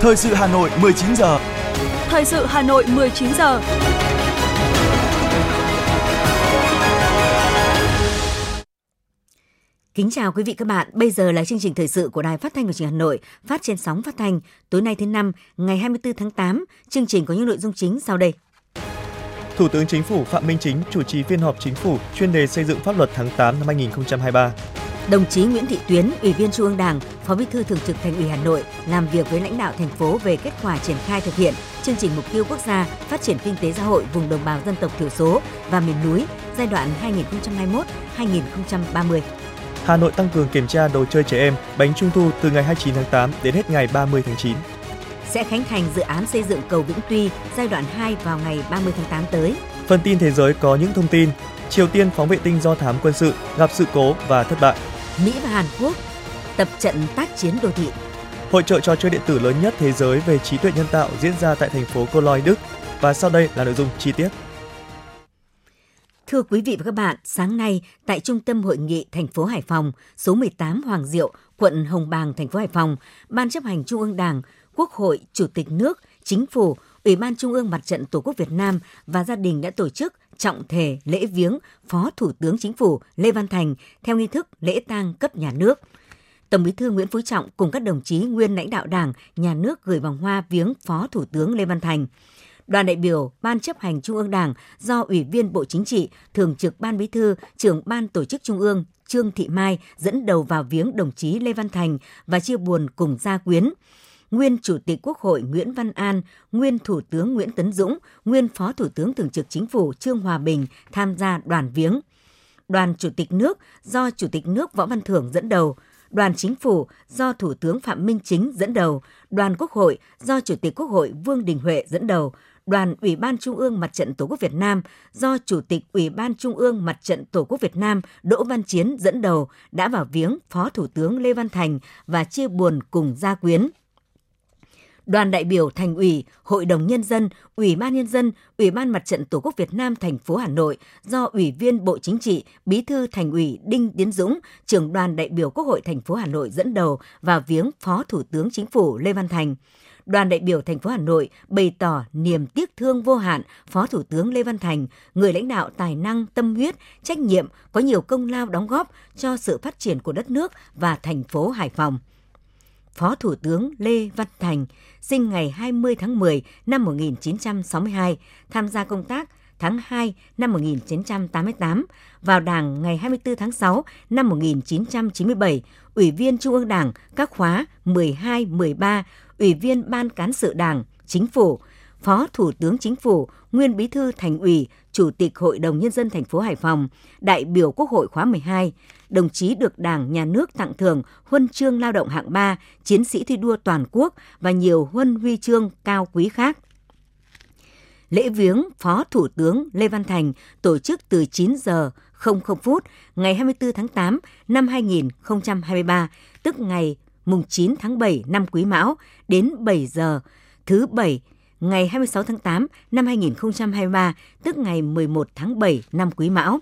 Thời sự Hà Nội 19 giờ. Thời sự Hà Nội 19 giờ. Kính chào quý vị các bạn. Bây giờ là chương trình thời sự của Đài Phát thanh và Truyền hình Hà Nội, phát trên sóng phát thanh tối nay thứ năm, ngày 24 tháng 8. Chương trình có những nội dung chính sau đây. Thủ tướng Chính phủ Phạm Minh Chính chủ trì phiên họp chính phủ chuyên đề xây dựng pháp luật tháng 8 năm 2023. Đồng chí Nguyễn Thị Tuyến, Ủy viên Trung ương Đảng, Phó Bí thư Thường trực Thành ủy Hà Nội làm việc với lãnh đạo thành phố về kết quả triển khai thực hiện chương trình mục tiêu quốc gia phát triển kinh tế xã hội vùng đồng bào dân tộc thiểu số và miền núi giai đoạn 2021-2030. Hà Nội tăng cường kiểm tra đồ chơi trẻ em, bánh trung thu từ ngày 29 tháng 8 đến hết ngày 30 tháng 9. Sẽ khánh thành dự án xây dựng cầu Vĩnh Tuy giai đoạn 2 vào ngày 30 tháng 8 tới. Phần tin thế giới có những thông tin. Triều Tiên phóng vệ tinh do thám quân sự gặp sự cố và thất bại. Mỹ và Hàn Quốc tập trận tác chiến đô thị. Hội trợ trò chơi điện tử lớn nhất thế giới về trí tuệ nhân tạo diễn ra tại thành phố Cologne, Đức. Và sau đây là nội dung chi tiết. Thưa quý vị và các bạn, sáng nay tại Trung tâm Hội nghị thành phố Hải Phòng, số 18 Hoàng Diệu, quận Hồng Bàng, thành phố Hải Phòng, Ban chấp hành Trung ương Đảng, Quốc hội, Chủ tịch nước, Chính phủ, Ủy ban Trung ương Mặt trận Tổ quốc Việt Nam và gia đình đã tổ chức trọng thể lễ viếng Phó Thủ tướng Chính phủ Lê Văn Thành theo nghi thức lễ tang cấp nhà nước. Tổng Bí thư Nguyễn Phú Trọng cùng các đồng chí nguyên lãnh đạo Đảng, Nhà nước gửi vòng hoa viếng Phó Thủ tướng Lê Văn Thành. Đoàn đại biểu Ban chấp hành Trung ương Đảng do Ủy viên Bộ Chính trị, Thường trực Ban Bí thư, Trưởng Ban Tổ chức Trung ương Trương Thị Mai dẫn đầu vào viếng đồng chí Lê Văn Thành và chia buồn cùng gia quyến nguyên Chủ tịch Quốc hội Nguyễn Văn An, nguyên Thủ tướng Nguyễn Tấn Dũng, nguyên Phó Thủ tướng Thường trực Chính phủ Trương Hòa Bình tham gia đoàn viếng. Đoàn Chủ tịch nước do Chủ tịch nước Võ Văn Thưởng dẫn đầu, đoàn chính phủ do Thủ tướng Phạm Minh Chính dẫn đầu, đoàn Quốc hội do Chủ tịch Quốc hội Vương Đình Huệ dẫn đầu, đoàn Ủy ban Trung ương Mặt trận Tổ quốc Việt Nam do Chủ tịch Ủy ban Trung ương Mặt trận Tổ quốc Việt Nam Đỗ Văn Chiến dẫn đầu đã vào viếng Phó Thủ tướng Lê Văn Thành và chia buồn cùng gia quyến đoàn đại biểu Thành ủy, Hội đồng nhân dân, Ủy ban nhân dân, Ủy ban Mặt trận Tổ quốc Việt Nam thành phố Hà Nội do Ủy viên Bộ Chính trị, Bí thư Thành ủy Đinh Tiến Dũng, trưởng đoàn đại biểu Quốc hội thành phố Hà Nội dẫn đầu và viếng Phó Thủ tướng Chính phủ Lê Văn Thành đoàn đại biểu thành phố Hà Nội bày tỏ niềm tiếc thương vô hạn Phó Thủ tướng Lê Văn Thành, người lãnh đạo tài năng, tâm huyết, trách nhiệm, có nhiều công lao đóng góp cho sự phát triển của đất nước và thành phố Hải Phòng. Phó Thủ tướng Lê Văn Thành, sinh ngày 20 tháng 10 năm 1962, tham gia công tác tháng 2 năm 1988, vào Đảng ngày 24 tháng 6 năm 1997, Ủy viên Trung ương Đảng các khóa 12, 13, Ủy viên Ban Cán sự Đảng, Chính phủ, Phó Thủ tướng Chính phủ, nguyên Bí thư Thành ủy, Chủ tịch Hội đồng Nhân dân thành phố Hải Phòng, đại biểu Quốc hội khóa 12, đồng chí được Đảng, Nhà nước tặng thưởng huân chương lao động hạng 3, chiến sĩ thi đua toàn quốc và nhiều huân huy chương cao quý khác. Lễ viếng Phó Thủ tướng Lê Văn Thành tổ chức từ 9 giờ 00 phút ngày 24 tháng 8 năm 2023, tức ngày mùng 9 tháng 7 năm Quý Mão đến 7 giờ thứ Bảy ngày 26 tháng 8 năm 2023, tức ngày 11 tháng 7 năm Quý Mão.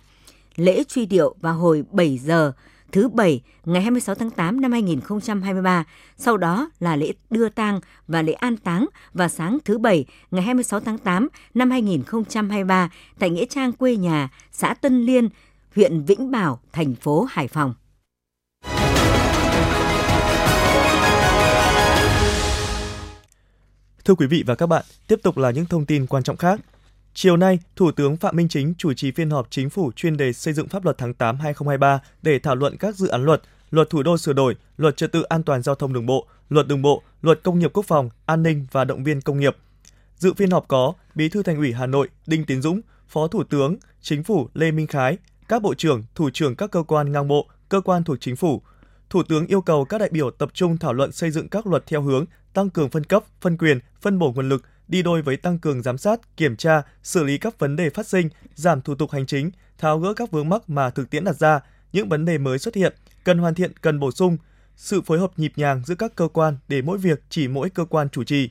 Lễ truy điệu vào hồi 7 giờ thứ Bảy ngày 26 tháng 8 năm 2023, sau đó là lễ đưa tang và lễ an táng vào sáng thứ Bảy ngày 26 tháng 8 năm 2023 tại Nghĩa Trang quê nhà, xã Tân Liên, huyện Vĩnh Bảo, thành phố Hải Phòng. Thưa quý vị và các bạn, tiếp tục là những thông tin quan trọng khác. Chiều nay, Thủ tướng Phạm Minh Chính chủ trì phiên họp chính phủ chuyên đề xây dựng pháp luật tháng 8 2023 để thảo luận các dự án luật, luật thủ đô sửa đổi, luật trật tự an toàn giao thông đường bộ, luật đường bộ, luật công nghiệp quốc phòng, an ninh và động viên công nghiệp. Dự phiên họp có Bí thư Thành ủy Hà Nội Đinh Tiến Dũng, Phó Thủ tướng Chính phủ Lê Minh Khái, các bộ trưởng, thủ trưởng các cơ quan ngang bộ, cơ quan thuộc chính phủ. Thủ tướng yêu cầu các đại biểu tập trung thảo luận xây dựng các luật theo hướng tăng cường phân cấp, phân quyền, phân bổ nguồn lực, đi đôi với tăng cường giám sát, kiểm tra, xử lý các vấn đề phát sinh, giảm thủ tục hành chính, tháo gỡ các vướng mắc mà thực tiễn đặt ra, những vấn đề mới xuất hiện, cần hoàn thiện, cần bổ sung, sự phối hợp nhịp nhàng giữa các cơ quan để mỗi việc chỉ mỗi cơ quan chủ trì.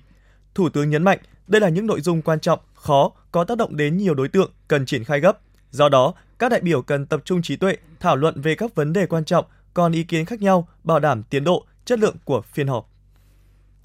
Thủ tướng nhấn mạnh, đây là những nội dung quan trọng, khó, có tác động đến nhiều đối tượng, cần triển khai gấp. Do đó, các đại biểu cần tập trung trí tuệ, thảo luận về các vấn đề quan trọng, còn ý kiến khác nhau, bảo đảm tiến độ, chất lượng của phiên họp.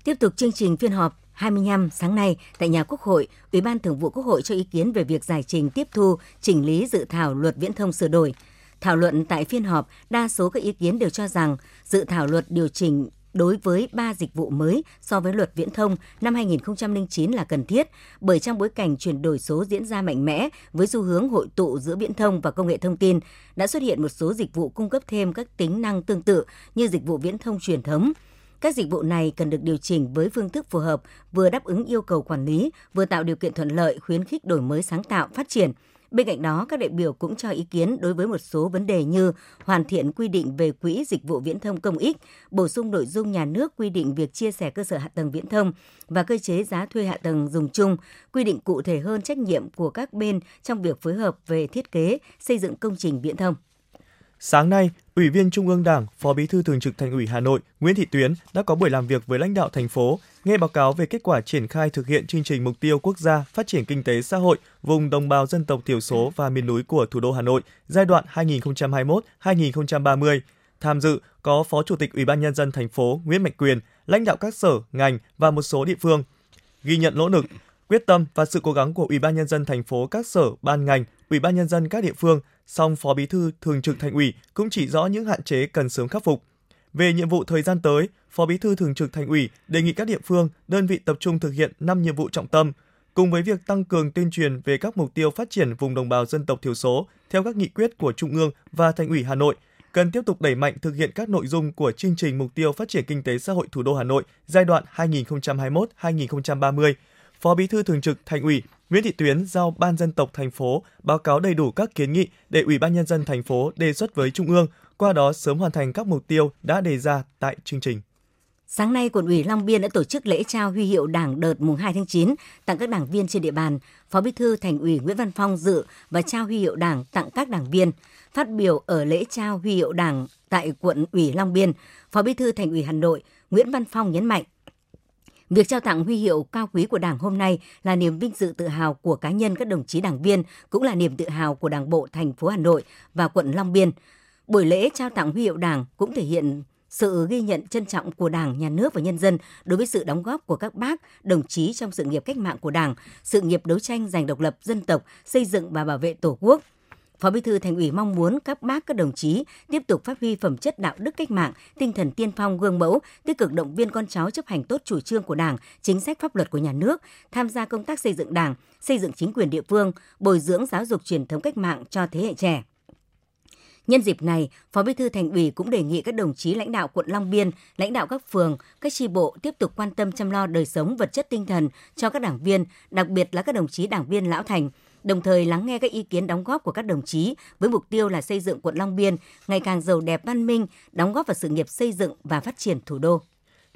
Tiếp tục chương trình phiên họp 25 sáng nay tại nhà Quốc hội, Ủy ban Thường vụ Quốc hội cho ý kiến về việc giải trình tiếp thu, chỉnh lý dự thảo luật viễn thông sửa đổi. Thảo luận tại phiên họp, đa số các ý kiến đều cho rằng dự thảo luật điều chỉnh đối với ba dịch vụ mới so với luật viễn thông năm 2009 là cần thiết, bởi trong bối cảnh chuyển đổi số diễn ra mạnh mẽ với xu hướng hội tụ giữa viễn thông và công nghệ thông tin, đã xuất hiện một số dịch vụ cung cấp thêm các tính năng tương tự như dịch vụ viễn thông truyền thống. Các dịch vụ này cần được điều chỉnh với phương thức phù hợp, vừa đáp ứng yêu cầu quản lý, vừa tạo điều kiện thuận lợi khuyến khích đổi mới sáng tạo, phát triển – Bên cạnh đó, các đại biểu cũng cho ý kiến đối với một số vấn đề như hoàn thiện quy định về quỹ dịch vụ viễn thông công ích, bổ sung nội dung nhà nước quy định việc chia sẻ cơ sở hạ tầng viễn thông và cơ chế giá thuê hạ tầng dùng chung, quy định cụ thể hơn trách nhiệm của các bên trong việc phối hợp về thiết kế, xây dựng công trình viễn thông. Sáng nay, Ủy viên Trung ương Đảng, Phó Bí thư Thường trực Thành ủy Hà Nội Nguyễn Thị Tuyến đã có buổi làm việc với lãnh đạo thành phố, nghe báo cáo về kết quả triển khai thực hiện chương trình mục tiêu quốc gia phát triển kinh tế xã hội vùng đồng bào dân tộc thiểu số và miền núi của thủ đô Hà Nội giai đoạn 2021-2030. Tham dự có Phó Chủ tịch Ủy ban nhân dân thành phố Nguyễn Mạnh Quyền, lãnh đạo các sở, ngành và một số địa phương. Ghi nhận nỗ lực, quyết tâm và sự cố gắng của Ủy ban nhân dân thành phố các sở, ban ngành, Ủy ban nhân dân các địa phương song Phó Bí thư Thường trực Thành ủy cũng chỉ rõ những hạn chế cần sớm khắc phục. Về nhiệm vụ thời gian tới, Phó Bí thư Thường trực Thành ủy đề nghị các địa phương, đơn vị tập trung thực hiện 5 nhiệm vụ trọng tâm, cùng với việc tăng cường tuyên truyền về các mục tiêu phát triển vùng đồng bào dân tộc thiểu số theo các nghị quyết của Trung ương và Thành ủy Hà Nội, cần tiếp tục đẩy mạnh thực hiện các nội dung của chương trình mục tiêu phát triển kinh tế xã hội thủ đô Hà Nội giai đoạn 2021-2030. Phó Bí thư Thường trực Thành ủy Nguyễn Thị Tuyến giao Ban dân tộc thành phố báo cáo đầy đủ các kiến nghị để Ủy ban nhân dân thành phố đề xuất với Trung ương, qua đó sớm hoàn thành các mục tiêu đã đề ra tại chương trình. Sáng nay, Quận ủy Long Biên đã tổ chức lễ trao huy hiệu Đảng đợt mùng 2 tháng 9 tặng các đảng viên trên địa bàn. Phó Bí thư Thành ủy Nguyễn Văn Phong dự và trao huy hiệu Đảng tặng các đảng viên. Phát biểu ở lễ trao huy hiệu Đảng tại quận ủy Long Biên, Phó Bí thư Thành ủy Hà Nội Nguyễn Văn Phong nhấn mạnh Việc trao tặng huy hiệu cao quý của Đảng hôm nay là niềm vinh dự tự hào của cá nhân các đồng chí đảng viên, cũng là niềm tự hào của Đảng bộ thành phố Hà Nội và quận Long Biên. Buổi lễ trao tặng huy hiệu Đảng cũng thể hiện sự ghi nhận trân trọng của Đảng, Nhà nước và nhân dân đối với sự đóng góp của các bác, đồng chí trong sự nghiệp cách mạng của Đảng, sự nghiệp đấu tranh giành độc lập dân tộc, xây dựng và bảo vệ Tổ quốc – Phó Bí thư Thành ủy mong muốn các bác các đồng chí tiếp tục phát huy phẩm chất đạo đức cách mạng, tinh thần tiên phong gương mẫu, tích cực động viên con cháu chấp hành tốt chủ trương của Đảng, chính sách pháp luật của nhà nước, tham gia công tác xây dựng Đảng, xây dựng chính quyền địa phương, bồi dưỡng giáo dục truyền thống cách mạng cho thế hệ trẻ. Nhân dịp này, Phó Bí thư Thành ủy cũng đề nghị các đồng chí lãnh đạo quận Long Biên, lãnh đạo các phường, các tri bộ tiếp tục quan tâm chăm lo đời sống vật chất tinh thần cho các đảng viên, đặc biệt là các đồng chí đảng viên lão thành, đồng thời lắng nghe các ý kiến đóng góp của các đồng chí với mục tiêu là xây dựng quận Long Biên ngày càng giàu đẹp văn minh, đóng góp vào sự nghiệp xây dựng và phát triển thủ đô.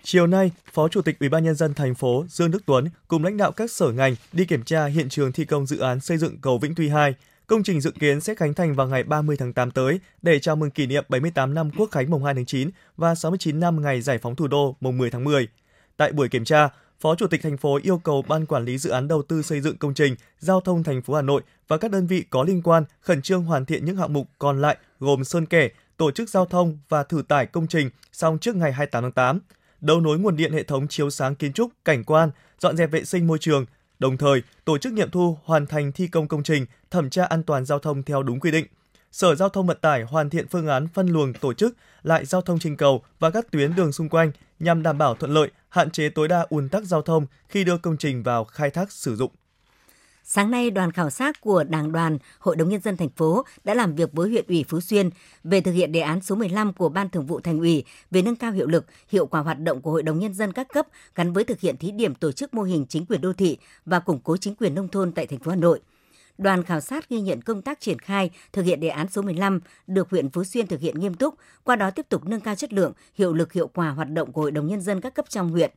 Chiều nay, Phó Chủ tịch Ủy ban nhân dân thành phố Dương Đức Tuấn cùng lãnh đạo các sở ngành đi kiểm tra hiện trường thi công dự án xây dựng cầu Vĩnh Tuy 2. Công trình dự kiến sẽ khánh thành vào ngày 30 tháng 8 tới để chào mừng kỷ niệm 78 năm Quốc khánh mùng 2 tháng 9 và 69 năm ngày giải phóng thủ đô mùng 10 tháng 10. Tại buổi kiểm tra, Phó Chủ tịch thành phố yêu cầu Ban quản lý dự án đầu tư xây dựng công trình giao thông thành phố Hà Nội và các đơn vị có liên quan khẩn trương hoàn thiện những hạng mục còn lại gồm sơn kẻ, tổ chức giao thông và thử tải công trình xong trước ngày 28 tháng 8, đấu nối nguồn điện hệ thống chiếu sáng kiến trúc, cảnh quan, dọn dẹp vệ sinh môi trường, đồng thời tổ chức nghiệm thu hoàn thành thi công công trình, thẩm tra an toàn giao thông theo đúng quy định. Sở Giao thông Vận tải hoàn thiện phương án phân luồng tổ chức lại giao thông trên cầu và các tuyến đường xung quanh nhằm đảm bảo thuận lợi, hạn chế tối đa ùn tắc giao thông khi đưa công trình vào khai thác sử dụng. Sáng nay, đoàn khảo sát của Đảng đoàn Hội đồng Nhân dân thành phố đã làm việc với huyện ủy Phú Xuyên về thực hiện đề án số 15 của Ban Thường vụ Thành ủy về nâng cao hiệu lực, hiệu quả hoạt động của Hội đồng Nhân dân các cấp gắn với thực hiện thí điểm tổ chức mô hình chính quyền đô thị và củng cố chính quyền nông thôn tại thành phố Hà Nội. Đoàn khảo sát ghi nhận công tác triển khai thực hiện đề án số 15 được huyện Phú Xuyên thực hiện nghiêm túc, qua đó tiếp tục nâng cao chất lượng, hiệu lực hiệu quả hoạt động của Hội đồng Nhân dân các cấp trong huyện.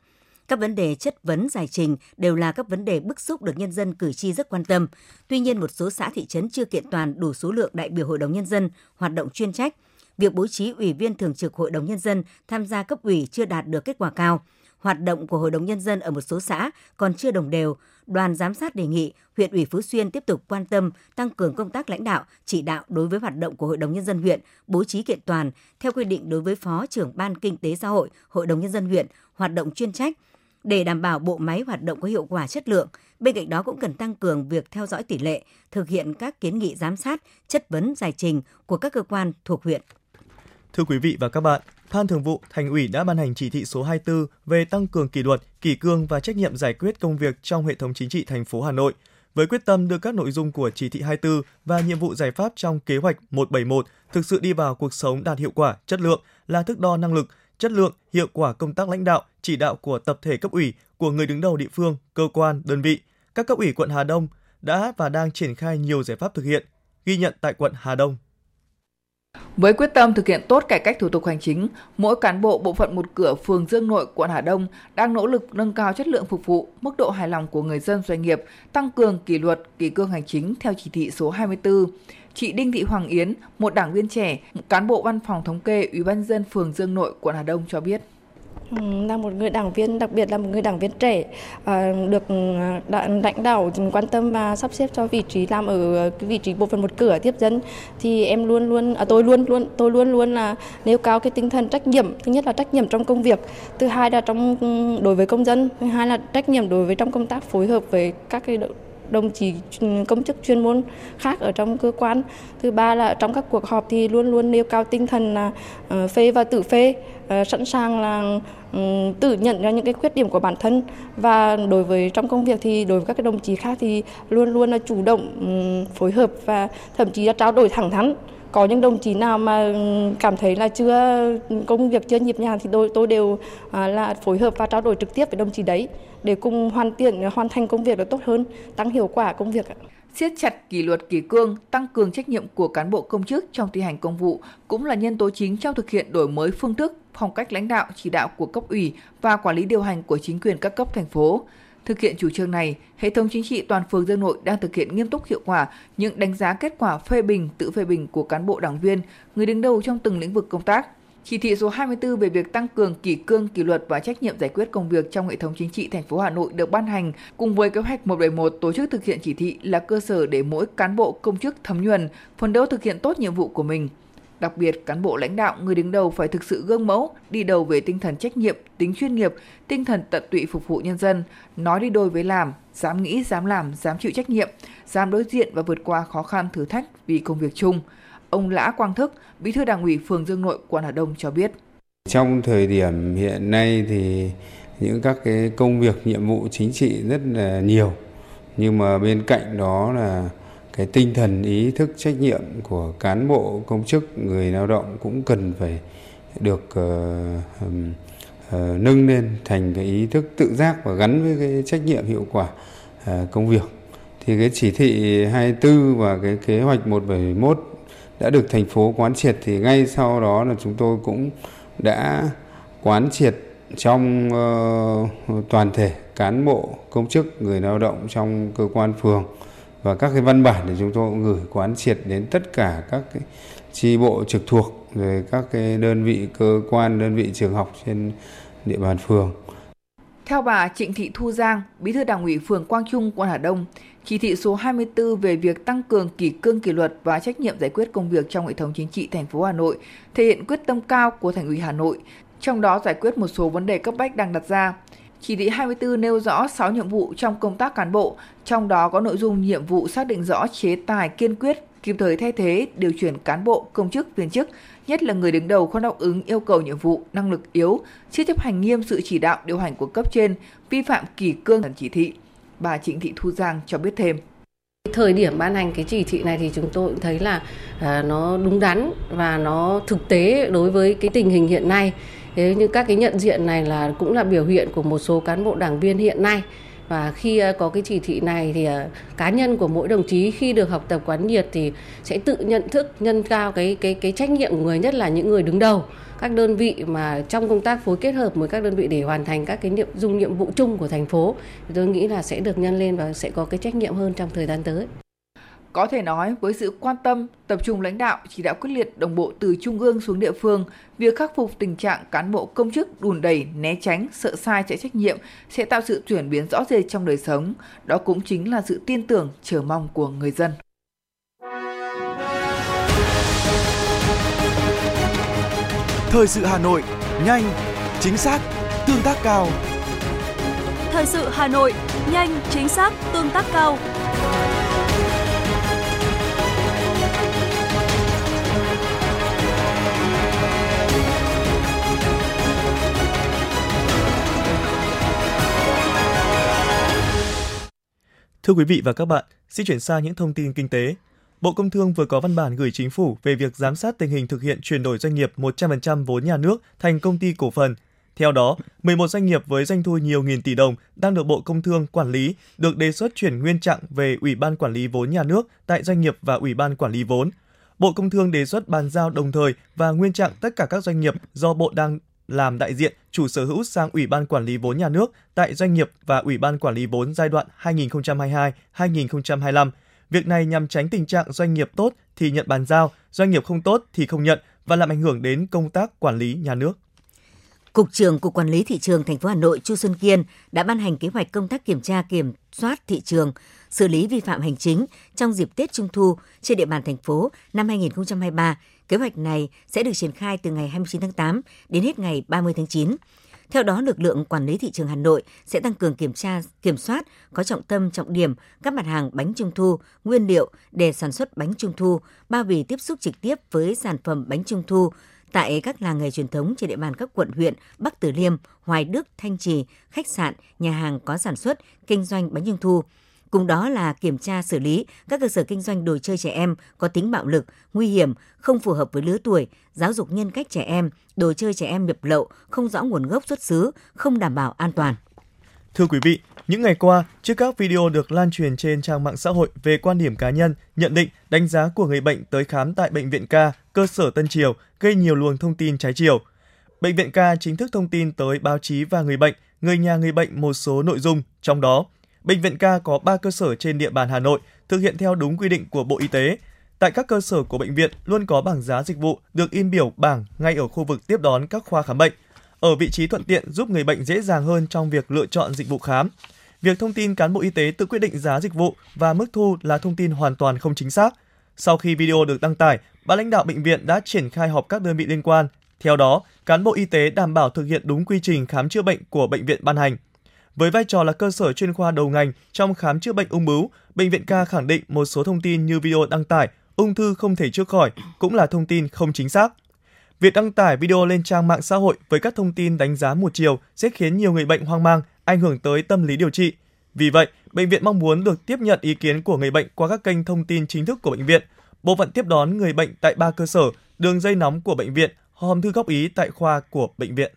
Các vấn đề chất vấn giải trình đều là các vấn đề bức xúc được nhân dân cử tri rất quan tâm. Tuy nhiên, một số xã thị trấn chưa kiện toàn đủ số lượng đại biểu Hội đồng Nhân dân hoạt động chuyên trách. Việc bố trí ủy viên thường trực Hội đồng Nhân dân tham gia cấp ủy chưa đạt được kết quả cao hoạt động của Hội đồng Nhân dân ở một số xã còn chưa đồng đều, đoàn giám sát đề nghị huyện ủy Phú Xuyên tiếp tục quan tâm tăng cường công tác lãnh đạo, chỉ đạo đối với hoạt động của Hội đồng Nhân dân huyện, bố trí kiện toàn theo quy định đối với Phó trưởng Ban Kinh tế Xã hội Hội đồng Nhân dân huyện, hoạt động chuyên trách, để đảm bảo bộ máy hoạt động có hiệu quả chất lượng. Bên cạnh đó cũng cần tăng cường việc theo dõi tỷ lệ, thực hiện các kiến nghị giám sát, chất vấn giải trình của các cơ quan thuộc huyện. Thưa quý vị và các bạn, Ban Thường vụ Thành ủy đã ban hành chỉ thị số 24 về tăng cường kỷ luật, kỷ cương và trách nhiệm giải quyết công việc trong hệ thống chính trị thành phố Hà Nội – với quyết tâm đưa các nội dung của chỉ thị 24 và nhiệm vụ giải pháp trong kế hoạch 171 thực sự đi vào cuộc sống đạt hiệu quả, chất lượng là thước đo năng lực, chất lượng, hiệu quả công tác lãnh đạo, chỉ đạo của tập thể cấp ủy, của người đứng đầu địa phương, cơ quan, đơn vị. Các cấp ủy quận Hà Đông đã và đang triển khai nhiều giải pháp thực hiện, ghi nhận tại quận Hà Đông. Với quyết tâm thực hiện tốt cải cách thủ tục hành chính, mỗi cán bộ bộ phận một cửa phường Dương Nội, quận Hà Đông đang nỗ lực nâng cao chất lượng phục vụ, mức độ hài lòng của người dân doanh nghiệp, tăng cường kỷ luật, kỷ cương hành chính theo chỉ thị số 24. Chị Đinh Thị Hoàng Yến, một đảng viên trẻ, cán bộ văn phòng thống kê Ủy ban dân phường Dương Nội, quận Hà Đông cho biết. Ừ, là một người đảng viên đặc biệt là một người đảng viên trẻ ờ, được ừ, lãnh đạo quan tâm và sắp xếp cho vị trí làm ở vị trí bộ phận một cửa tiếp dân. Thì em luôn luôn à, tôi luôn luôn tôi luôn luôn là nêu cao cái tinh thần trách nhiệm thứ nhất là trách nhiệm trong công việc thứ hai là trong ừ, đối với công dân thứ hai là trách nhiệm đối với trong công tác phối hợp với các cái đồng chí công chức chuyên môn khác ở trong cơ quan. Thứ ba là trong các cuộc họp thì luôn luôn nêu cao tinh thần là ờ, phê và tự phê, ờ, sẵn sàng là ừ, tự nhận ra những cái khuyết điểm của bản thân và đối với trong công việc thì đối với các cái đồng chí khác thì luôn luôn là chủ động ừ, phối hợp và thậm chí là trao đổi thẳng thắn có những đồng chí nào mà cảm thấy là chưa công việc chưa nhịp nhàng thì tôi tôi đều à, là phối hợp và trao đổi trực tiếp với đồng chí đấy để cùng hoàn thiện hoàn thành công việc được tốt hơn, tăng hiệu quả công việc. Siết chặt kỷ luật kỷ cương, tăng cường trách nhiệm của cán bộ công chức trong thi hành công vụ cũng là nhân tố chính trong thực hiện đổi mới phương thức, phong cách lãnh đạo, chỉ đạo của cấp ủy và quản lý điều hành của chính quyền các cấp thành phố. Thực hiện chủ trương này, hệ thống chính trị toàn phường Dương Nội đang thực hiện nghiêm túc hiệu quả những đánh giá kết quả phê bình, tự phê bình của cán bộ đảng viên, người đứng đầu trong từng lĩnh vực công tác. Chỉ thị số 24 về việc tăng cường kỷ cương, kỷ luật và trách nhiệm giải quyết công việc trong hệ thống chính trị thành phố Hà Nội được ban hành cùng với kế hoạch 171 tổ chức thực hiện chỉ thị là cơ sở để mỗi cán bộ công chức thấm nhuần, phấn đấu thực hiện tốt nhiệm vụ của mình. Đặc biệt, cán bộ lãnh đạo, người đứng đầu phải thực sự gương mẫu, đi đầu về tinh thần trách nhiệm, tính chuyên nghiệp, tinh thần tận tụy phục vụ nhân dân, nói đi đôi với làm, dám nghĩ, dám làm, dám chịu trách nhiệm, dám đối diện và vượt qua khó khăn thử thách vì công việc chung. Ông Lã Quang Thức, Bí thư Đảng ủy phường Dương Nội, quận Hà Đông cho biết. Trong thời điểm hiện nay thì những các cái công việc nhiệm vụ chính trị rất là nhiều nhưng mà bên cạnh đó là cái tinh thần ý thức trách nhiệm của cán bộ công chức người lao động cũng cần phải được uh, um, uh, nâng lên thành cái ý thức tự giác và gắn với cái trách nhiệm hiệu quả uh, công việc. Thì cái chỉ thị 24 và cái kế hoạch 171 đã được thành phố quán triệt thì ngay sau đó là chúng tôi cũng đã quán triệt trong uh, toàn thể cán bộ công chức người lao động trong cơ quan phường và các cái văn bản thì chúng tôi cũng gửi quán triệt đến tất cả các cái chi bộ trực thuộc rồi các cái đơn vị cơ quan đơn vị trường học trên địa bàn phường. Theo bà Trịnh Thị Thu Giang, Bí thư Đảng ủy phường Quang Trung, quận Hà Đông, chỉ thị số 24 về việc tăng cường kỷ cương kỷ luật và trách nhiệm giải quyết công việc trong hệ thống chính trị thành phố Hà Nội thể hiện quyết tâm cao của Thành ủy Hà Nội, trong đó giải quyết một số vấn đề cấp bách đang đặt ra. Chỉ thị 24 nêu rõ 6 nhiệm vụ trong công tác cán bộ, trong đó có nội dung nhiệm vụ xác định rõ chế tài kiên quyết, kịp thời thay thế, điều chuyển cán bộ, công chức, viên chức, nhất là người đứng đầu không đáp ứng yêu cầu nhiệm vụ, năng lực yếu, chưa chấp hành nghiêm sự chỉ đạo điều hành của cấp trên, vi phạm kỳ cương chỉ thị. Bà Trịnh Thị Thu Giang cho biết thêm. Thời điểm ban hành cái chỉ thị này thì chúng tôi cũng thấy là à, nó đúng đắn và nó thực tế đối với cái tình hình hiện nay. Thế nhưng các cái nhận diện này là cũng là biểu hiện của một số cán bộ đảng viên hiện nay, và khi ờ, có cái chỉ thị này thì ờ, cá nhân của mỗi đồng chí khi được học tập quán triệt thì sẽ tự nhận thức, nhân cao cái cái cái trách nhiệm của người, nhất là những người đứng đầu, các đơn vị mà trong công tác phối kết hợp với các đơn vị để hoàn thành các cái nhiệm, dung nhiệm vụ chung của thành phố thì tôi nghĩ là sẽ được nhân lên và sẽ có cái trách nhiệm hơn trong thời gian tới. Có thể nói với sự quan tâm, tập trung lãnh đạo, chỉ đạo quyết liệt đồng bộ từ trung ương xuống địa phương, việc khắc phục tình trạng cán bộ công chức đùn đẩy, né tránh, sợ sai chạy trách nhiệm sẽ tạo sự chuyển biến rõ rệt trong đời sống. Đó cũng chính là sự tin tưởng, chờ mong của người dân. Thời sự Hà Nội, nhanh, chính xác, tương tác cao. Thời sự Hà Nội, nhanh, chính xác, tương tác cao. Thưa quý vị và các bạn, xin chuyển sang những thông tin kinh tế. Bộ Công Thương vừa có văn bản gửi chính phủ về việc giám sát tình hình thực hiện chuyển đổi doanh nghiệp 100% vốn nhà nước thành công ty cổ phần. Theo đó, 11 doanh nghiệp với doanh thu nhiều nghìn tỷ đồng đang được Bộ Công Thương quản lý được đề xuất chuyển nguyên trạng về Ủy ban Quản lý vốn nhà nước tại doanh nghiệp và Ủy ban Quản lý vốn. Bộ Công Thương đề xuất bàn giao đồng thời và nguyên trạng tất cả các doanh nghiệp do Bộ đang làm đại diện chủ sở hữu sang Ủy ban Quản lý vốn nhà nước tại doanh nghiệp và Ủy ban Quản lý vốn giai đoạn 2022-2025. Việc này nhằm tránh tình trạng doanh nghiệp tốt thì nhận bàn giao, doanh nghiệp không tốt thì không nhận và làm ảnh hưởng đến công tác quản lý nhà nước. Cục trưởng Cục Quản lý Thị trường thành phố Hà Nội Chu Xuân Kiên đã ban hành kế hoạch công tác kiểm tra kiểm soát thị trường, xử lý vi phạm hành chính trong dịp Tết Trung thu trên địa bàn thành phố năm 2023. Kế hoạch này sẽ được triển khai từ ngày 29 tháng 8 đến hết ngày 30 tháng 9. Theo đó, lực lượng quản lý thị trường Hà Nội sẽ tăng cường kiểm tra, kiểm soát có trọng tâm, trọng điểm các mặt hàng bánh trung thu, nguyên liệu để sản xuất bánh trung thu, bao bì tiếp xúc trực tiếp với sản phẩm bánh trung thu tại các làng nghề truyền thống trên địa bàn các quận huyện Bắc Từ Liêm, Hoài Đức, Thanh Trì, khách sạn, nhà hàng có sản xuất, kinh doanh bánh trung thu. Cùng đó là kiểm tra xử lý các cơ sở kinh doanh đồ chơi trẻ em có tính bạo lực, nguy hiểm, không phù hợp với lứa tuổi, giáo dục nhân cách trẻ em, đồ chơi trẻ em nhập lậu, không rõ nguồn gốc xuất xứ, không đảm bảo an toàn. Thưa quý vị, những ngày qua, trước các video được lan truyền trên trang mạng xã hội về quan điểm cá nhân, nhận định, đánh giá của người bệnh tới khám tại Bệnh viện Ca, cơ sở Tân Triều gây nhiều luồng thông tin trái chiều. Bệnh viện Ca chính thức thông tin tới báo chí và người bệnh, người nhà người bệnh một số nội dung, trong đó Bệnh viện Ca có 3 cơ sở trên địa bàn Hà Nội thực hiện theo đúng quy định của Bộ Y tế. Tại các cơ sở của bệnh viện luôn có bảng giá dịch vụ được in biểu bảng ngay ở khu vực tiếp đón các khoa khám bệnh, ở vị trí thuận tiện giúp người bệnh dễ dàng hơn trong việc lựa chọn dịch vụ khám. Việc thông tin cán bộ y tế tự quyết định giá dịch vụ và mức thu là thông tin hoàn toàn không chính xác. Sau khi video được đăng tải, ban lãnh đạo bệnh viện đã triển khai họp các đơn vị liên quan. Theo đó, cán bộ y tế đảm bảo thực hiện đúng quy trình khám chữa bệnh của bệnh viện ban hành. Với vai trò là cơ sở chuyên khoa đầu ngành trong khám chữa bệnh ung bướu, bệnh viện Ca khẳng định một số thông tin như video đăng tải ung thư không thể chữa khỏi cũng là thông tin không chính xác. Việc đăng tải video lên trang mạng xã hội với các thông tin đánh giá một chiều sẽ khiến nhiều người bệnh hoang mang, ảnh hưởng tới tâm lý điều trị. Vì vậy, bệnh viện mong muốn được tiếp nhận ý kiến của người bệnh qua các kênh thông tin chính thức của bệnh viện. Bộ phận tiếp đón người bệnh tại ba cơ sở, đường dây nóng của bệnh viện, hòm thư góp ý tại khoa của bệnh viện.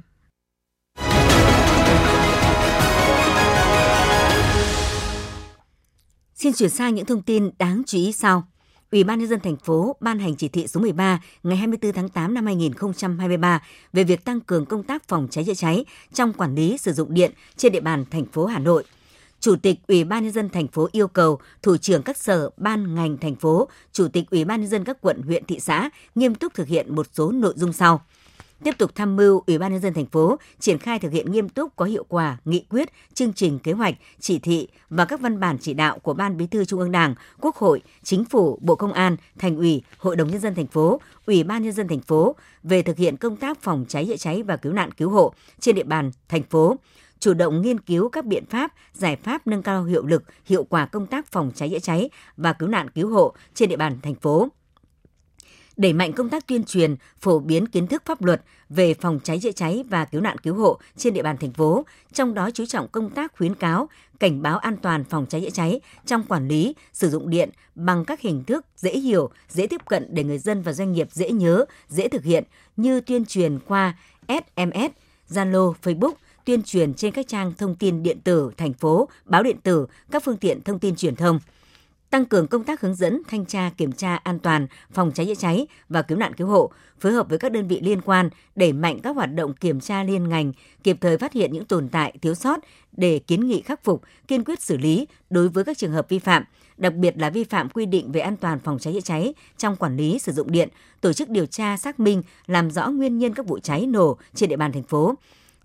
Xin chuyển sang những thông tin đáng chú ý sau. Ủy ban nhân dân thành phố ban hành chỉ thị số 13 ngày 24 tháng 8 năm 2023 về việc tăng cường công tác phòng cháy chữa cháy trong quản lý sử dụng điện trên địa bàn thành phố Hà Nội. Chủ tịch Ủy ban nhân dân thành phố yêu cầu thủ trưởng các sở, ban ngành thành phố, chủ tịch Ủy ban nhân dân các quận, huyện, thị xã nghiêm túc thực hiện một số nội dung sau tiếp tục tham mưu Ủy ban nhân dân thành phố triển khai thực hiện nghiêm túc có hiệu quả nghị quyết, chương trình kế hoạch, chỉ thị và các văn bản chỉ đạo của Ban Bí thư Trung ương Đảng, Quốc hội, Chính phủ, Bộ Công an, Thành ủy, Hội đồng nhân dân thành phố, Ủy ban nhân dân thành phố về thực hiện công tác phòng cháy chữa cháy và cứu nạn cứu hộ trên địa bàn thành phố chủ động nghiên cứu các biện pháp, giải pháp nâng cao hiệu lực, hiệu quả công tác phòng cháy chữa cháy và cứu nạn cứu hộ trên địa bàn thành phố đẩy mạnh công tác tuyên truyền, phổ biến kiến thức pháp luật về phòng cháy chữa cháy và cứu nạn cứu hộ trên địa bàn thành phố, trong đó chú trọng công tác khuyến cáo, cảnh báo an toàn phòng cháy chữa cháy trong quản lý, sử dụng điện bằng các hình thức dễ hiểu, dễ tiếp cận để người dân và doanh nghiệp dễ nhớ, dễ thực hiện như tuyên truyền qua SMS, Zalo, Facebook, tuyên truyền trên các trang thông tin điện tử thành phố, báo điện tử, các phương tiện thông tin truyền thông – tăng cường công tác hướng dẫn, thanh tra, kiểm tra an toàn, phòng cháy chữa cháy và cứu nạn cứu hộ, phối hợp với các đơn vị liên quan đẩy mạnh các hoạt động kiểm tra liên ngành, kịp thời phát hiện những tồn tại, thiếu sót để kiến nghị khắc phục, kiên quyết xử lý đối với các trường hợp vi phạm, đặc biệt là vi phạm quy định về an toàn phòng cháy chữa cháy trong quản lý sử dụng điện, tổ chức điều tra xác minh, làm rõ nguyên nhân các vụ cháy nổ trên địa bàn thành phố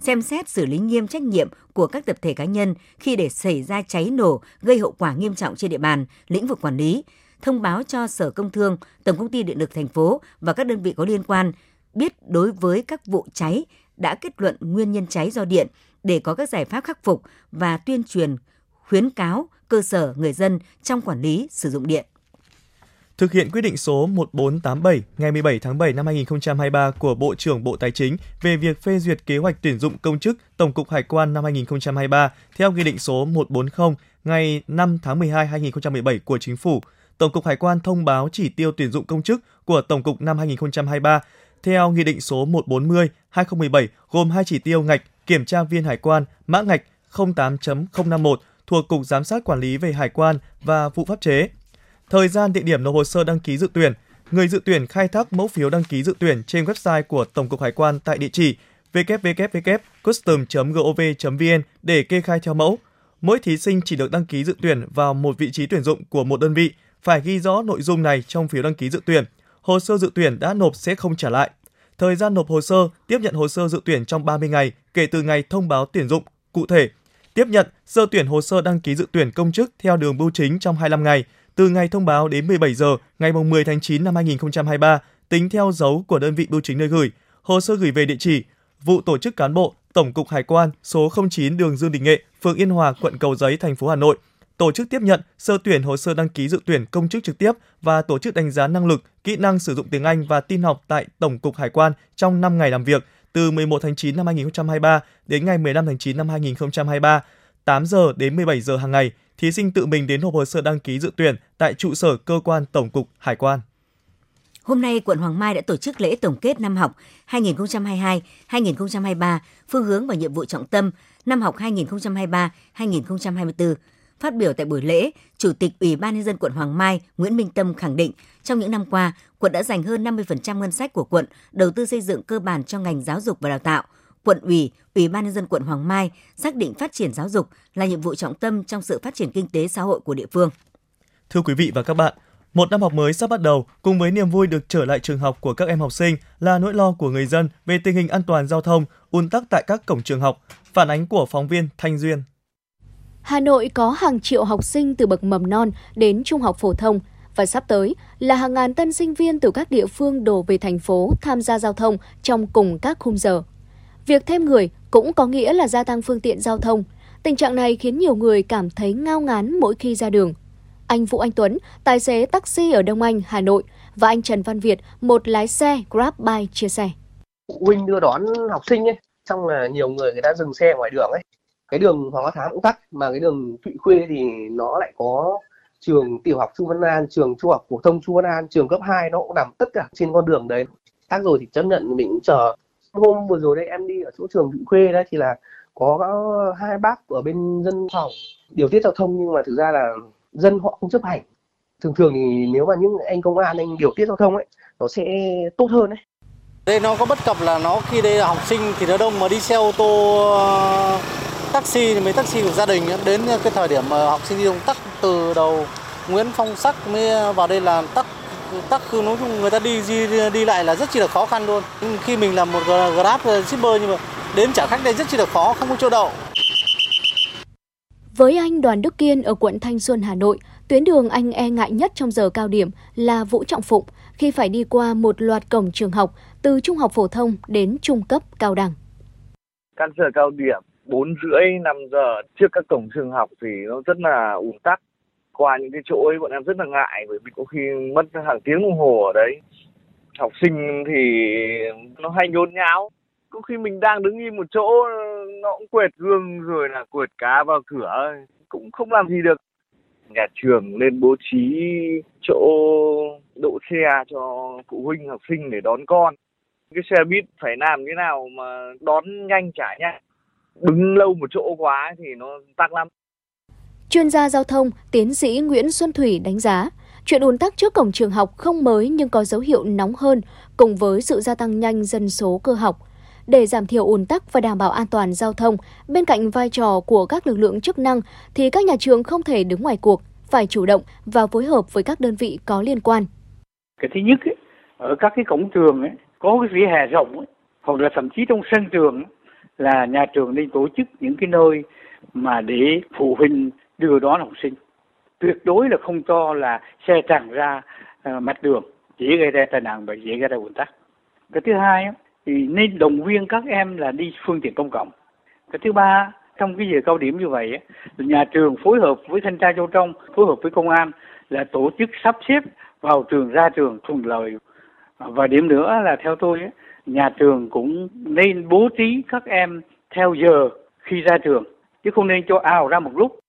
xem xét xử lý nghiêm trách nhiệm của các tập thể cá nhân khi để xảy ra cháy nổ gây hậu quả nghiêm trọng trên địa bàn, lĩnh vực quản lý, thông báo cho Sở Công Thương, Tổng công ty Điện lực thành phố và các đơn vị có liên quan biết đối với các vụ cháy đã kết luận nguyên nhân cháy do điện để có các giải pháp khắc phục và tuyên truyền khuyến cáo cơ sở người dân trong quản lý sử dụng điện. Thực hiện quyết định số 1487 ngày 17 tháng 7 năm 2023 của Bộ trưởng Bộ Tài chính về việc phê duyệt kế hoạch tuyển dụng công chức Tổng cục Hải quan năm 2023 theo Nghị định số 140 ngày 5 tháng 12 2017 của Chính phủ, Tổng cục Hải quan thông báo chỉ tiêu tuyển dụng công chức của Tổng cục năm 2023 theo Nghị định số 140/2017 gồm hai chỉ tiêu ngạch kiểm tra viên hải quan mã ngạch 08.051 thuộc Cục Giám sát Quản lý về Hải quan và vụ pháp chế. Thời gian địa điểm nộp hồ sơ đăng ký dự tuyển, người dự tuyển khai thác mẫu phiếu đăng ký dự tuyển trên website của Tổng cục Hải quan tại địa chỉ www.custom.gov.vn để kê khai theo mẫu. Mỗi thí sinh chỉ được đăng ký dự tuyển vào một vị trí tuyển dụng của một đơn vị, phải ghi rõ nội dung này trong phiếu đăng ký dự tuyển. Hồ sơ dự tuyển đã nộp sẽ không trả lại. Thời gian nộp hồ sơ, tiếp nhận hồ sơ dự tuyển trong 30 ngày kể từ ngày thông báo tuyển dụng. Cụ thể, tiếp nhận, sơ tuyển hồ sơ đăng ký dự tuyển công chức theo đường bưu chính trong 25 ngày, từ ngày thông báo đến 17 giờ ngày 10 tháng 9 năm 2023, tính theo dấu của đơn vị bưu chính nơi gửi. Hồ sơ gửi về địa chỉ vụ tổ chức cán bộ Tổng cục Hải quan số 09 đường Dương Đình Nghệ, phường Yên Hòa, quận Cầu Giấy, thành phố Hà Nội. Tổ chức tiếp nhận, sơ tuyển hồ sơ đăng ký dự tuyển công chức trực tiếp và tổ chức đánh giá năng lực, kỹ năng sử dụng tiếng Anh và tin học tại Tổng cục Hải quan trong 5 ngày làm việc từ 11 tháng 9 năm 2023 đến ngày 15 tháng 9 năm 2023, 8 giờ đến 17 giờ hàng ngày. Thí sinh tự mình đến nộp hồ sơ đăng ký dự tuyển tại trụ sở cơ quan Tổng cục Hải quan. Hôm nay, quận Hoàng Mai đã tổ chức lễ tổng kết năm học 2022-2023, phương hướng và nhiệm vụ trọng tâm năm học 2023-2024. Phát biểu tại buổi lễ, Chủ tịch Ủy ban nhân dân quận Hoàng Mai Nguyễn Minh Tâm khẳng định, trong những năm qua, quận đã dành hơn 50% ngân sách của quận đầu tư xây dựng cơ bản cho ngành giáo dục và đào tạo. Quận ủy, Ủy ban nhân dân quận Hoàng Mai xác định phát triển giáo dục là nhiệm vụ trọng tâm trong sự phát triển kinh tế xã hội của địa phương. Thưa quý vị và các bạn, một năm học mới sắp bắt đầu, cùng với niềm vui được trở lại trường học của các em học sinh là nỗi lo của người dân về tình hình an toàn giao thông, ùn tắc tại các cổng trường học. Phản ánh của phóng viên Thanh Duyên. Hà Nội có hàng triệu học sinh từ bậc mầm non đến trung học phổ thông và sắp tới là hàng ngàn tân sinh viên từ các địa phương đổ về thành phố tham gia giao thông trong cùng các khung giờ. Việc thêm người cũng có nghĩa là gia tăng phương tiện giao thông. Tình trạng này khiến nhiều người cảm thấy ngao ngán mỗi khi ra đường. Anh Vũ Anh Tuấn, tài xế taxi ở Đông Anh, Hà Nội và anh Trần Văn Việt, một lái xe Grab chia sẻ. Phụ huynh đưa đón học sinh ấy, xong là nhiều người người ta dừng xe ngoài đường ấy. Cái đường Hoàng Hoa Thám cũng tắc, mà cái đường Thụy Khuê thì nó lại có trường tiểu học Chu Văn An, trường trung học phổ thông Chu Văn An, trường cấp 2 nó cũng nằm tất cả trên con đường đấy. Tắc rồi thì chấp nhận mình cũng chờ. Hôm vừa rồi đây em đi ở chỗ trường Vĩnh Khuê đấy, thì là có hai bác ở bên dân phòng điều tiết giao thông, nhưng mà thực ra là dân họ không chấp hành. Thường thường thì nếu mà những anh công an, anh điều tiết giao thông ấy, nó sẽ tốt hơn đấy đây nó có bất cập là nó khi đây là học sinh thì nó đông mà đi xe ô tô ờ, taxi thì mấy taxi của gia đình đến cái thời điểm mà học sinh đi đông tắc từ đầu Nguyễn Phong Sắc mới vào đây là tắc tắc nói chung người ta đi, đi đi lại là rất chi là khó khăn luôn khi mình làm một grab shipper nhưng mà đến trả khách đây rất chi là khó không có chỗ đậu với anh Đoàn Đức Kiên ở quận Thanh Xuân, Hà Nội, tuyến đường anh e ngại nhất trong giờ cao điểm là Vũ Trọng Phụng khi phải đi qua một loạt cổng trường học từ trung học phổ thông đến trung cấp cao đẳng. Các giờ cao điểm 4 rưỡi 5 giờ trước các cổng trường học thì nó rất là ùn tắc. Qua những cái chỗ ấy, bọn em rất là ngại, bởi vì có khi mất hàng tiếng đồng hồ ở đấy. Học sinh thì nó hay nhốn nháo. Có khi mình đang đứng im một chỗ, nó cũng quệt gương rồi là quệt cá vào cửa, cũng không làm gì được nhà trường nên bố trí chỗ đỗ xe cho phụ huynh, học sinh để đón con cái xe buýt phải làm thế nào mà đón nhanh trả nhanh đứng lâu một chỗ quá thì nó tắc lắm chuyên gia giao thông tiến sĩ Nguyễn Xuân Thủy đánh giá chuyện ùn tắc trước cổng trường học không mới nhưng có dấu hiệu nóng hơn cùng với sự gia tăng nhanh dân số cơ học để giảm thiểu ùn tắc và đảm bảo an toàn giao thông, bên cạnh vai trò của các lực lượng chức năng thì các nhà trường không thể đứng ngoài cuộc, phải chủ động và phối hợp với các đơn vị có liên quan. Cái thứ nhất ấy, ở các cái cổng trường ấy, có cái vỉa hè rộng ấy, hoặc là thậm chí trong sân trường ấy, là nhà trường nên tổ chức những cái nơi mà để phụ huynh đưa đón học sinh. Tuyệt đối là không cho là xe tràn ra uh, mặt đường, chỉ gây ra tai nạn và dễ gây ra ủn tắc. Cái thứ hai thì nên động viên các em là đi phương tiện công cộng cái thứ ba trong cái giờ cao điểm như vậy nhà trường phối hợp với thanh tra giao thông phối hợp với công an là tổ chức sắp xếp vào trường ra trường thuận lợi và điểm nữa là theo tôi nhà trường cũng nên bố trí các em theo giờ khi ra trường chứ không nên cho ào ra một lúc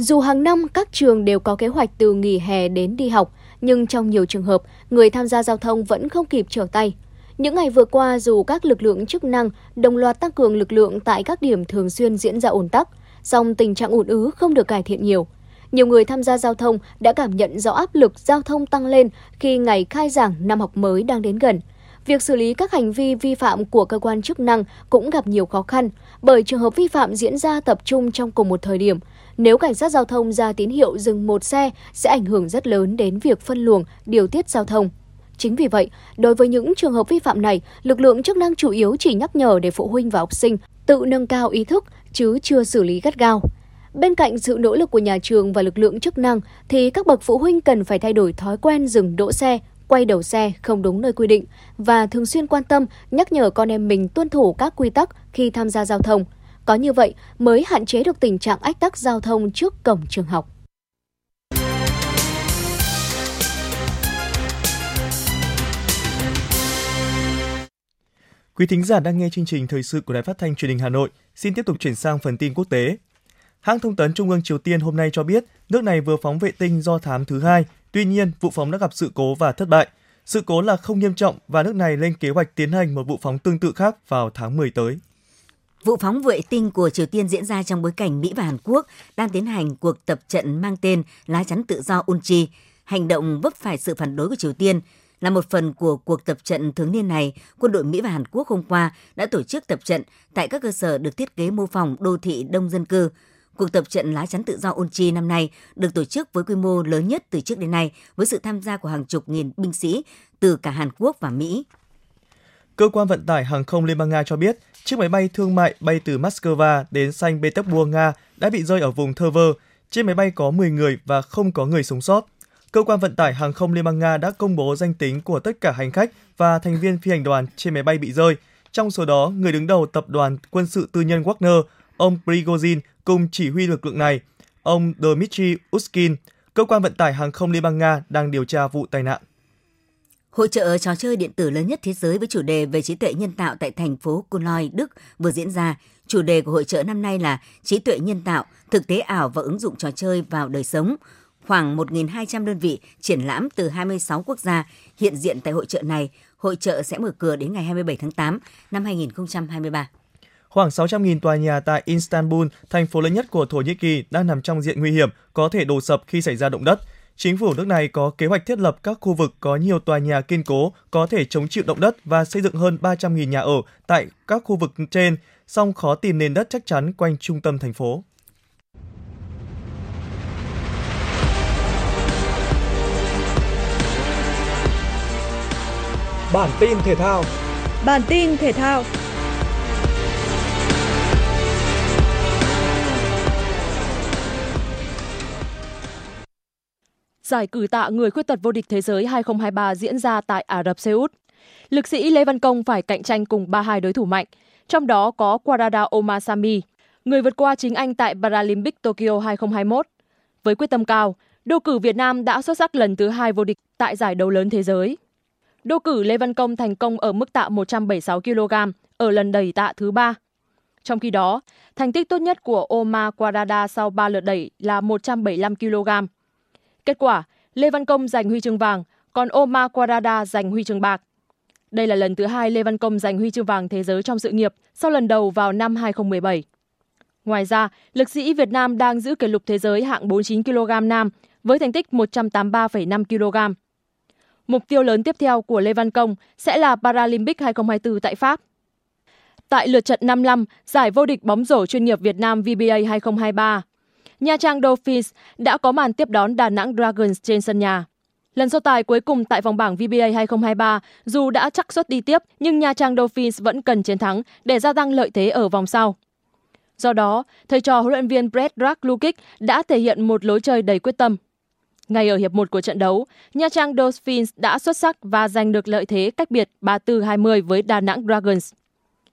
dù hàng năm các trường đều có kế hoạch từ nghỉ hè đến đi học, nhưng trong nhiều trường hợp, người tham gia giao thông vẫn không kịp trở tay. Những ngày vừa qua, dù các lực lượng chức năng đồng loạt tăng cường lực lượng tại các điểm thường xuyên diễn ra ủn tắc, song tình trạng ùn ứ không được cải thiện nhiều. Nhiều người tham gia giao thông đã cảm nhận rõ áp lực giao thông tăng lên khi ngày khai giảng năm học mới đang đến gần. Việc xử lý các hành vi vi phạm của cơ quan chức năng cũng gặp nhiều khó khăn, bởi trường hợp vi phạm diễn ra tập trung trong cùng một thời điểm. Nếu cảnh sát giao thông ra tín hiệu dừng một xe sẽ ảnh hưởng rất lớn đến việc phân luồng, điều tiết giao thông. Chính vì vậy, đối với những trường hợp vi phạm này, lực lượng chức năng chủ yếu chỉ nhắc nhở để phụ huynh và học sinh tự nâng cao ý thức chứ chưa xử lý gắt gao. Bên cạnh sự nỗ lực của nhà trường và lực lượng chức năng thì các bậc phụ huynh cần phải thay đổi thói quen dừng đỗ xe, quay đầu xe không đúng nơi quy định và thường xuyên quan tâm nhắc nhở con em mình tuân thủ các quy tắc khi tham gia giao thông. Có như vậy mới hạn chế được tình trạng ách tắc giao thông trước cổng trường học. Quý thính giả đang nghe chương trình thời sự của Đài Phát thanh Truyền hình Hà Nội. Xin tiếp tục chuyển sang phần tin quốc tế. Hãng thông tấn Trung ương Triều Tiên hôm nay cho biết nước này vừa phóng vệ tinh do thám thứ hai. Tuy nhiên, vụ phóng đã gặp sự cố và thất bại. Sự cố là không nghiêm trọng và nước này lên kế hoạch tiến hành một vụ phóng tương tự khác vào tháng 10 tới. Vụ phóng vệ tinh của Triều Tiên diễn ra trong bối cảnh Mỹ và Hàn Quốc đang tiến hành cuộc tập trận mang tên Lá chắn tự do Unchi, hành động vấp phải sự phản đối của Triều Tiên. Là một phần của cuộc tập trận thường niên này, quân đội Mỹ và Hàn Quốc hôm qua đã tổ chức tập trận tại các cơ sở được thiết kế mô phỏng đô thị đông dân cư. Cuộc tập trận lá chắn tự do Unchi năm nay được tổ chức với quy mô lớn nhất từ trước đến nay với sự tham gia của hàng chục nghìn binh sĩ từ cả Hàn Quốc và Mỹ. Cơ quan vận tải hàng không Liên bang Nga cho biết, chiếc máy bay thương mại bay từ Moscow đến Saint Petersburg, Nga đã bị rơi ở vùng Tver. Trên máy bay có 10 người và không có người sống sót. Cơ quan vận tải hàng không Liên bang Nga đã công bố danh tính của tất cả hành khách và thành viên phi hành đoàn trên máy bay bị rơi. Trong số đó, người đứng đầu tập đoàn quân sự tư nhân Wagner, ông Prigozhin cùng chỉ huy lực lượng này, ông Dmitry Uskin. Cơ quan vận tải hàng không Liên bang Nga đang điều tra vụ tai nạn. Hội trợ trò chơi điện tử lớn nhất thế giới với chủ đề về trí tuệ nhân tạo tại thành phố Cologne, Đức vừa diễn ra. Chủ đề của hội trợ năm nay là trí tuệ nhân tạo, thực tế ảo và ứng dụng trò chơi vào đời sống. Khoảng 1.200 đơn vị triển lãm từ 26 quốc gia hiện diện tại hội trợ này. Hội trợ sẽ mở cửa đến ngày 27 tháng 8 năm 2023. Khoảng 600.000 tòa nhà tại Istanbul, thành phố lớn nhất của Thổ Nhĩ Kỳ, đang nằm trong diện nguy hiểm, có thể đổ sập khi xảy ra động đất. Chính phủ nước này có kế hoạch thiết lập các khu vực có nhiều tòa nhà kiên cố có thể chống chịu động đất và xây dựng hơn 300.000 nhà ở tại các khu vực trên, song khó tìm nền đất chắc chắn quanh trung tâm thành phố. Bản tin thể thao Bản tin thể thao Giải cử tạ người khuyết tật vô địch thế giới 2023 diễn ra tại Ả Rập Xê Út. Lực sĩ Lê Văn Công phải cạnh tranh cùng 32 đối thủ mạnh, trong đó có Quarada Omasami, người vượt qua chính anh tại Paralympic Tokyo 2021. Với quyết tâm cao, đô cử Việt Nam đã xuất sắc lần thứ hai vô địch tại giải đấu lớn thế giới. Đô cử Lê Văn Công thành công ở mức tạ 176 kg ở lần đẩy tạ thứ ba. Trong khi đó, thành tích tốt nhất của Oma Quarada sau 3 lượt đẩy là 175 kg. Kết quả, Lê Văn Công giành huy chương vàng, còn Omar Quarada giành huy chương bạc. Đây là lần thứ hai Lê Văn Công giành huy chương vàng thế giới trong sự nghiệp sau lần đầu vào năm 2017. Ngoài ra, lực sĩ Việt Nam đang giữ kỷ lục thế giới hạng 49 kg nam với thành tích 183,5 kg. Mục tiêu lớn tiếp theo của Lê Văn Công sẽ là Paralympic 2024 tại Pháp. Tại lượt trận 55, giải vô địch bóng rổ chuyên nghiệp Việt Nam VBA 2023, Nha Trang Dolphins đã có màn tiếp đón Đà Nẵng Dragons trên sân nhà. Lần so tài cuối cùng tại vòng bảng VBA 2023, dù đã chắc suất đi tiếp, nhưng Nha Trang Dolphins vẫn cần chiến thắng để gia tăng lợi thế ở vòng sau. Do đó, thầy trò huấn luyện viên Brett Lukic đã thể hiện một lối chơi đầy quyết tâm. Ngay ở hiệp 1 của trận đấu, Nha Trang Dolphins đã xuất sắc và giành được lợi thế cách biệt 34-20 với Đà Nẵng Dragons.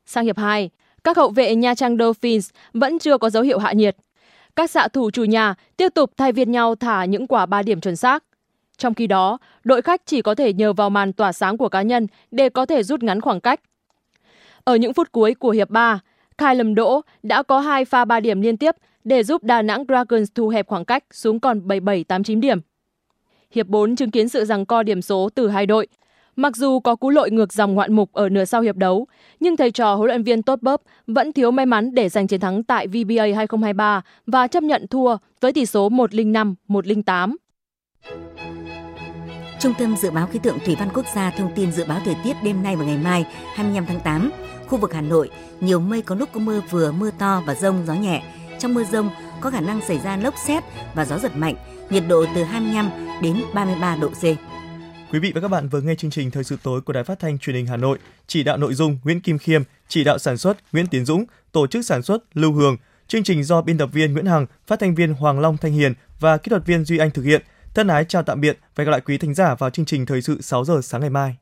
Sang hiệp 2, các hậu vệ Nha Trang Dolphins vẫn chưa có dấu hiệu hạ nhiệt. Các xạ thủ chủ nhà tiếp tục thay phiên nhau thả những quả 3 điểm chuẩn xác. Trong khi đó, đội khách chỉ có thể nhờ vào màn tỏa sáng của cá nhân để có thể rút ngắn khoảng cách. Ở những phút cuối của hiệp 3, Khai Lâm Đỗ đã có hai pha 3 điểm liên tiếp để giúp Đà Nẵng Dragons thu hẹp khoảng cách xuống còn 77-89 điểm. Hiệp 4 chứng kiến sự giằng co điểm số từ hai đội. Mặc dù có cú lội ngược dòng ngoạn mục ở nửa sau hiệp đấu, nhưng thầy trò huấn luyện viên Tốt Bớp vẫn thiếu may mắn để giành chiến thắng tại VBA 2023 và chấp nhận thua với tỷ số 105-108. Trung tâm Dự báo Khí tượng Thủy văn Quốc gia thông tin dự báo thời tiết đêm nay và ngày mai 25 tháng 8. Khu vực Hà Nội, nhiều mây có lúc có mưa vừa, mưa to và rông, gió nhẹ. Trong mưa rông có khả năng xảy ra lốc xét và gió giật mạnh, nhiệt độ từ 25 đến 33 độ C. Quý vị và các bạn vừa nghe chương trình Thời sự tối của Đài Phát thanh Truyền hình Hà Nội. Chỉ đạo nội dung Nguyễn Kim Khiêm, chỉ đạo sản xuất Nguyễn Tiến Dũng, tổ chức sản xuất Lưu Hường. Chương trình do biên tập viên Nguyễn Hằng, phát thanh viên Hoàng Long Thanh Hiền và kỹ thuật viên Duy Anh thực hiện. Thân ái chào tạm biệt và gặp lại quý thính giả vào chương trình Thời sự 6 giờ sáng ngày mai.